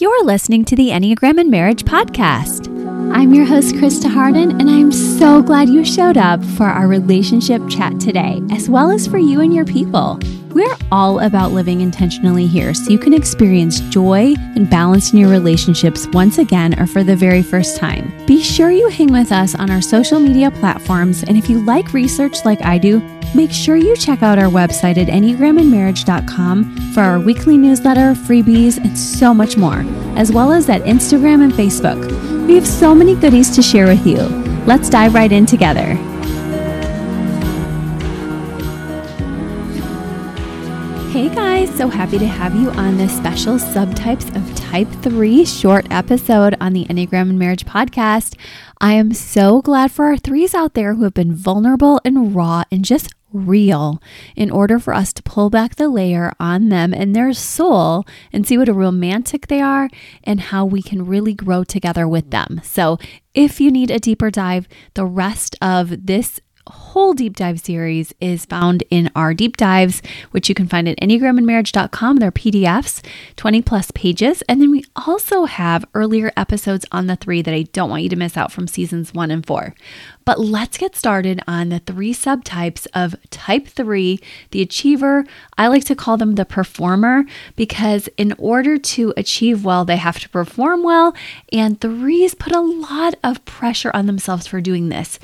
You're listening to the Enneagram and Marriage Podcast. I'm your host, Krista Harden, and I'm so glad you showed up for our relationship chat today, as well as for you and your people. We're all about living intentionally here so you can experience joy and balance in your relationships once again or for the very first time. Be sure you hang with us on our social media platforms, and if you like research like I do, make sure you check out our website at enneagramandmarriage.com for our weekly newsletter, freebies, and so much more, as well as at Instagram and Facebook. We have so many goodies to share with you. Let's dive right in together. Guys, so happy to have you on this special subtypes of type 3 short episode on the Enneagram and Marriage podcast. I am so glad for our threes out there who have been vulnerable and raw and just real in order for us to pull back the layer on them and their soul and see what a romantic they are and how we can really grow together with them. So, if you need a deeper dive, the rest of this whole deep dive series is found in our deep dives, which you can find at enneagramandmarriage.com. They're PDFs, 20 plus pages. And then we also have earlier episodes on the three that I don't want you to miss out from seasons one and four. But let's get started on the three subtypes of type three, the achiever. I like to call them the performer because in order to achieve well, they have to perform well. And threes put a lot of pressure on themselves for doing this.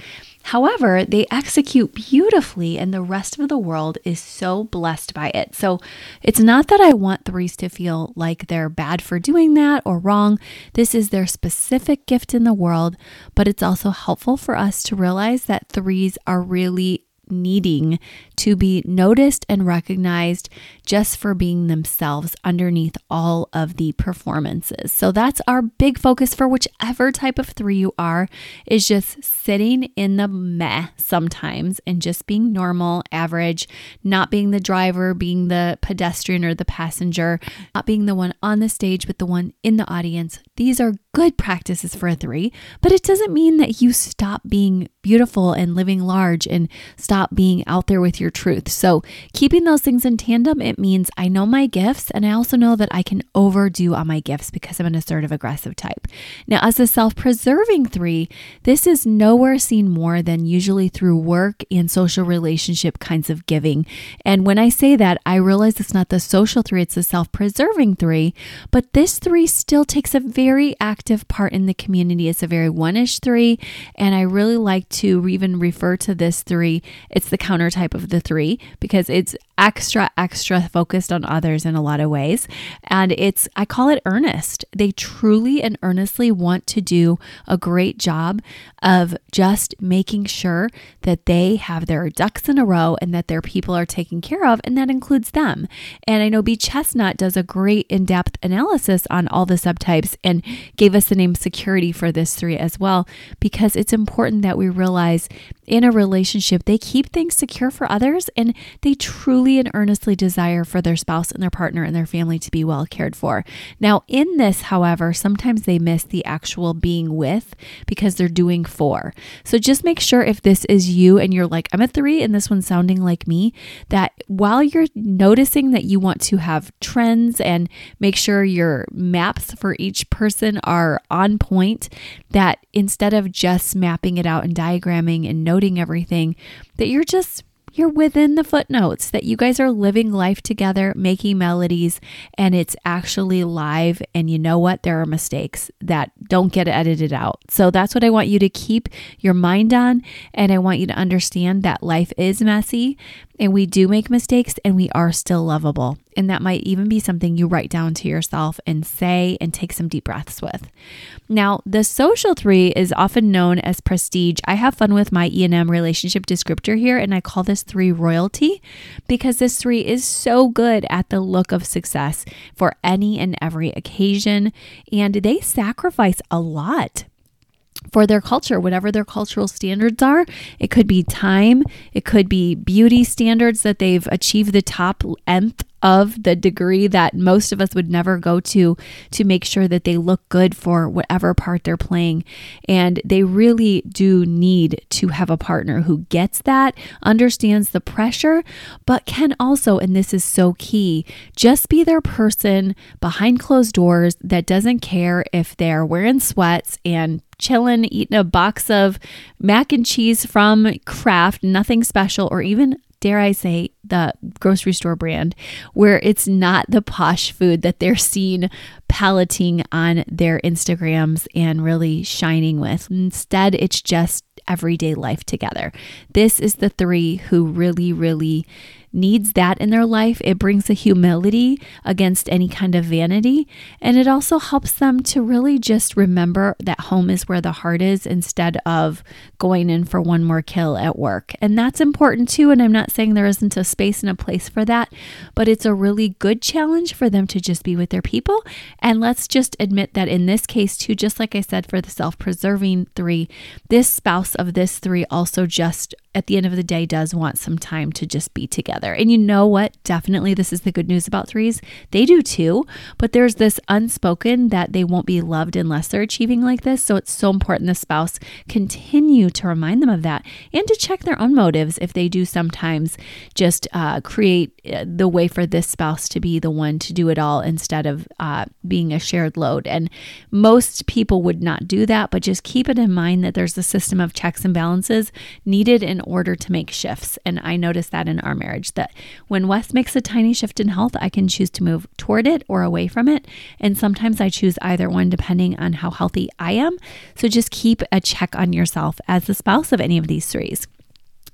However, they execute beautifully, and the rest of the world is so blessed by it. So it's not that I want threes to feel like they're bad for doing that or wrong. This is their specific gift in the world, but it's also helpful for us to realize that threes are really needing to be noticed and recognized just for being themselves underneath all of the performances. So that's our big focus for whichever type of three you are, is just sitting in the meh sometimes and just being normal, average, not being the driver, being the pedestrian or the passenger, not being the one on the stage, but the one in the audience. These are good practices for a three, but it doesn't mean that you stop being beautiful and living large and stop being out there with your truth. So, keeping those things in tandem, it means I know my gifts and I also know that I can overdo on my gifts because I'm an assertive aggressive type. Now, as a self preserving three, this is nowhere seen more than usually through work and social relationship kinds of giving. And when I say that, I realize it's not the social three, it's the self preserving three, but this three still takes a very active active part in the community. It's a very one ish three. And I really like to even refer to this three. It's the counter type of the three because it's extra, extra focused on others in a lot of ways. And it's, I call it earnest. They truly and earnestly want to do a great job of just making sure that they have their ducks in a row and that their people are taken care of. And that includes them. And I know B Chestnut does a great in depth analysis on all the subtypes and gave us the name security for this three as well, because it's important that we realize in a relationship, they keep things secure for others and they truly and earnestly desire for their spouse and their partner and their family to be well cared for. Now, in this, however, sometimes they miss the actual being with because they're doing for. So just make sure if this is you and you're like, I'm a three and this one's sounding like me, that while you're noticing that you want to have trends and make sure your maps for each person are on point, that instead of just mapping it out and diagramming and noting everything, that you're just you're within the footnotes that you guys are living life together, making melodies, and it's actually live. And you know what? There are mistakes that don't get edited out. So that's what I want you to keep your mind on. And I want you to understand that life is messy and we do make mistakes and we are still lovable. And that might even be something you write down to yourself and say and take some deep breaths with. Now, the social three is often known as prestige. I have fun with my E&M relationship descriptor here and I call this three royalty because this three is so good at the look of success for any and every occasion and they sacrifice a lot for their culture, whatever their cultural standards are. It could be time, it could be beauty standards that they've achieved the top nth of the degree that most of us would never go to to make sure that they look good for whatever part they're playing. And they really do need to have a partner who gets that, understands the pressure, but can also, and this is so key, just be their person behind closed doors that doesn't care if they're wearing sweats and chilling, eating a box of mac and cheese from Kraft, nothing special, or even dare I say, the grocery store brand, where it's not the posh food that they're seen paleting on their Instagrams and really shining with. Instead, it's just everyday life together. This is the three who really, really needs that in their life. It brings a humility against any kind of vanity. And it also helps them to really just remember that home is where the heart is instead of going in for one more kill at work. And that's important too. And I'm not saying there isn't a space and a place for that, but it's a really good challenge for them to just be with their people. And let's just admit that in this case, too, just like I said for the self preserving three, this spouse of this three also just at the end of the day does want some time to just be together. And you know what? Definitely, this is the good news about threes. They do too, but there's this unspoken that they won't be loved unless they're achieving like this. So it's so important the spouse continue to remind them of that and to check their own motives if they do sometimes just uh, create uh, the way for this spouse to be the one to do it all instead of uh, being a shared load. And most people would not do that, but just keep it in mind that there's a system of checks and balances needed in order to make shifts. And I noticed that in our marriage that when Wes makes a tiny shift in health, I can choose to move toward it or away from it. And sometimes I choose either one depending on how healthy I am. So just keep a check on yourself as the spouse of any of these threes.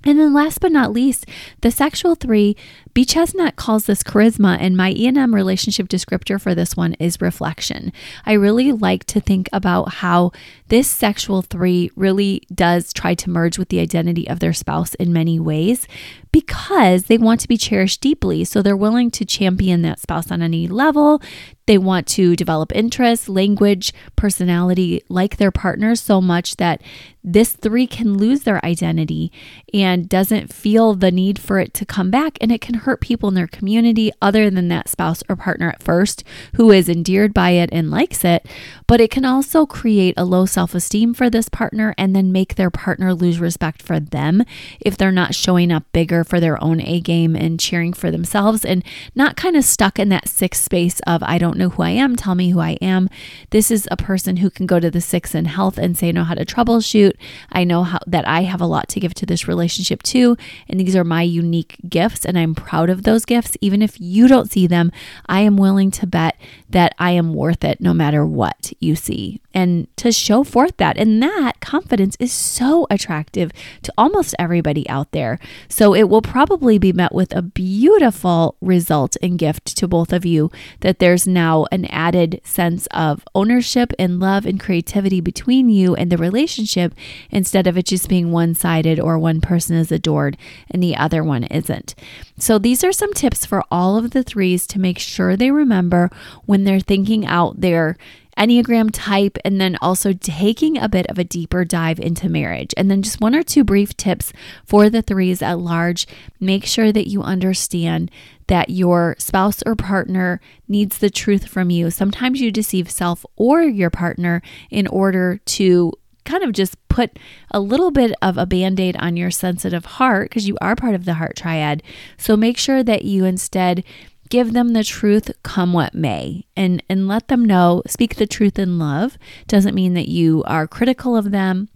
And then last but not least, the sexual three, B. Chestnut calls this charisma, and my E&M relationship descriptor for this one is reflection. I really like to think about how this sexual three really does try to merge with the identity of their spouse in many ways because they want to be cherished deeply. So they're willing to champion that spouse on any level. They want to develop interests, language, personality like their partners so much that this three can lose their identity and doesn't feel the need for it to come back. And it can hurt people in their community other than that spouse or partner at first who is endeared by it and likes it. But it can also create a low self esteem for this partner and then make their partner lose respect for them if they're not showing up bigger for their own A game and cheering for themselves and not kind of stuck in that sixth space of, I don't know who I am, tell me who I am. This is a person who can go to the six in health and say, I know how to troubleshoot. I know how that I have a lot to give to this relationship too. And these are my unique gifts, and I'm proud of those gifts. Even if you don't see them, I am willing to bet that I am worth it no matter what you see and to show forth that. And that confidence is so attractive to almost everybody out there. So it will probably be met with a beautiful result and gift to both of you that there's now an added sense of ownership and love and creativity between you and the relationship instead of it just being one sided or one person is adored and the other one isn't. So these are some tips for all of the threes to make sure they remember when they're thinking out their Enneagram type, and then also taking a bit of a deeper dive into marriage. And then just one or two brief tips for the threes at large. Make sure that you understand that your spouse or partner needs the truth from you. Sometimes you deceive self or your partner in order to kind of just put a little bit of a band aid on your sensitive heart because you are part of the heart triad. So make sure that you instead give them the truth come what may. And and let them know speak the truth in love. Doesn't mean that you are critical of them.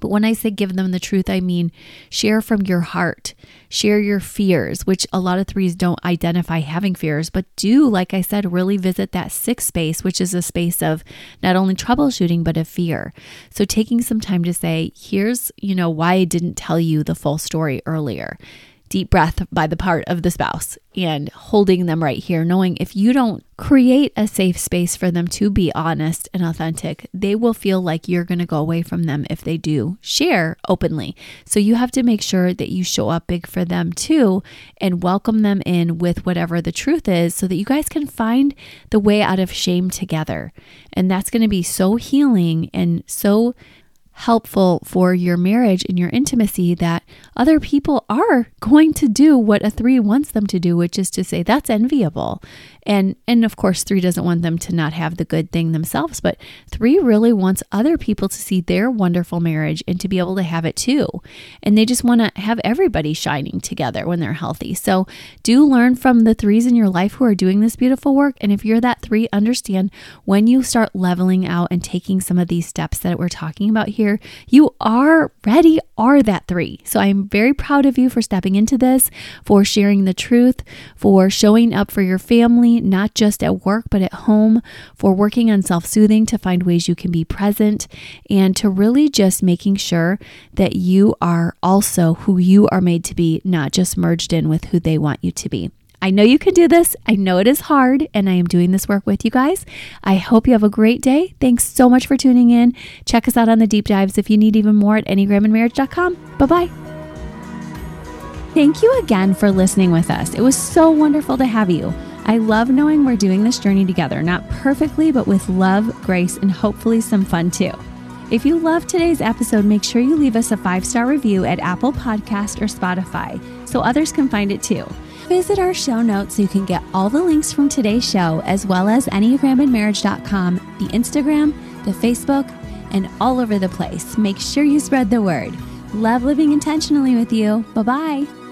But when I say give them the truth, I mean share from your heart, share your fears, which a lot of threes don't identify having fears, but do, like I said, really visit that sixth space, which is a space of not only troubleshooting, but of fear. So taking some time to say, here's, you know, why I didn't tell you the full story earlier deep breath by the part of the spouse and holding them right here, knowing if you don't create a safe space for them to be honest and authentic, they will feel like you're going to go away from them if they do share openly. So you have to make sure that you show up big for them too and welcome them in with whatever the truth is so that you guys can find the way out of shame together. And that's going to be so healing and so helpful for your marriage and your intimacy that other people are going to do what a three wants them to do, which is to say that's enviable. And and of course 3 doesn't want them to not have the good thing themselves, but 3 really wants other people to see their wonderful marriage and to be able to have it too. And they just want to have everybody shining together when they're healthy. So do learn from the threes in your life who are doing this beautiful work and if you're that 3, understand when you start leveling out and taking some of these steps that we're talking about here, you are ready are that 3. So I'm very proud of you for stepping into this, for sharing the truth, for showing up for your family not just at work, but at home, for working on self soothing to find ways you can be present, and to really just making sure that you are also who you are made to be, not just merged in with who they want you to be. I know you can do this. I know it is hard, and I am doing this work with you guys. I hope you have a great day. Thanks so much for tuning in. Check us out on the deep dives if you need even more at enneagramandmarriage.com. Bye bye. Thank you again for listening with us. It was so wonderful to have you. I love knowing we're doing this journey together, not perfectly, but with love, grace, and hopefully some fun too. If you loved today's episode, make sure you leave us a five star review at Apple Podcast or Spotify so others can find it too. Visit our show notes so you can get all the links from today's show, as well as EnneagramandMarriage.com, the Instagram, the Facebook, and all over the place. Make sure you spread the word. Love living intentionally with you. Bye bye.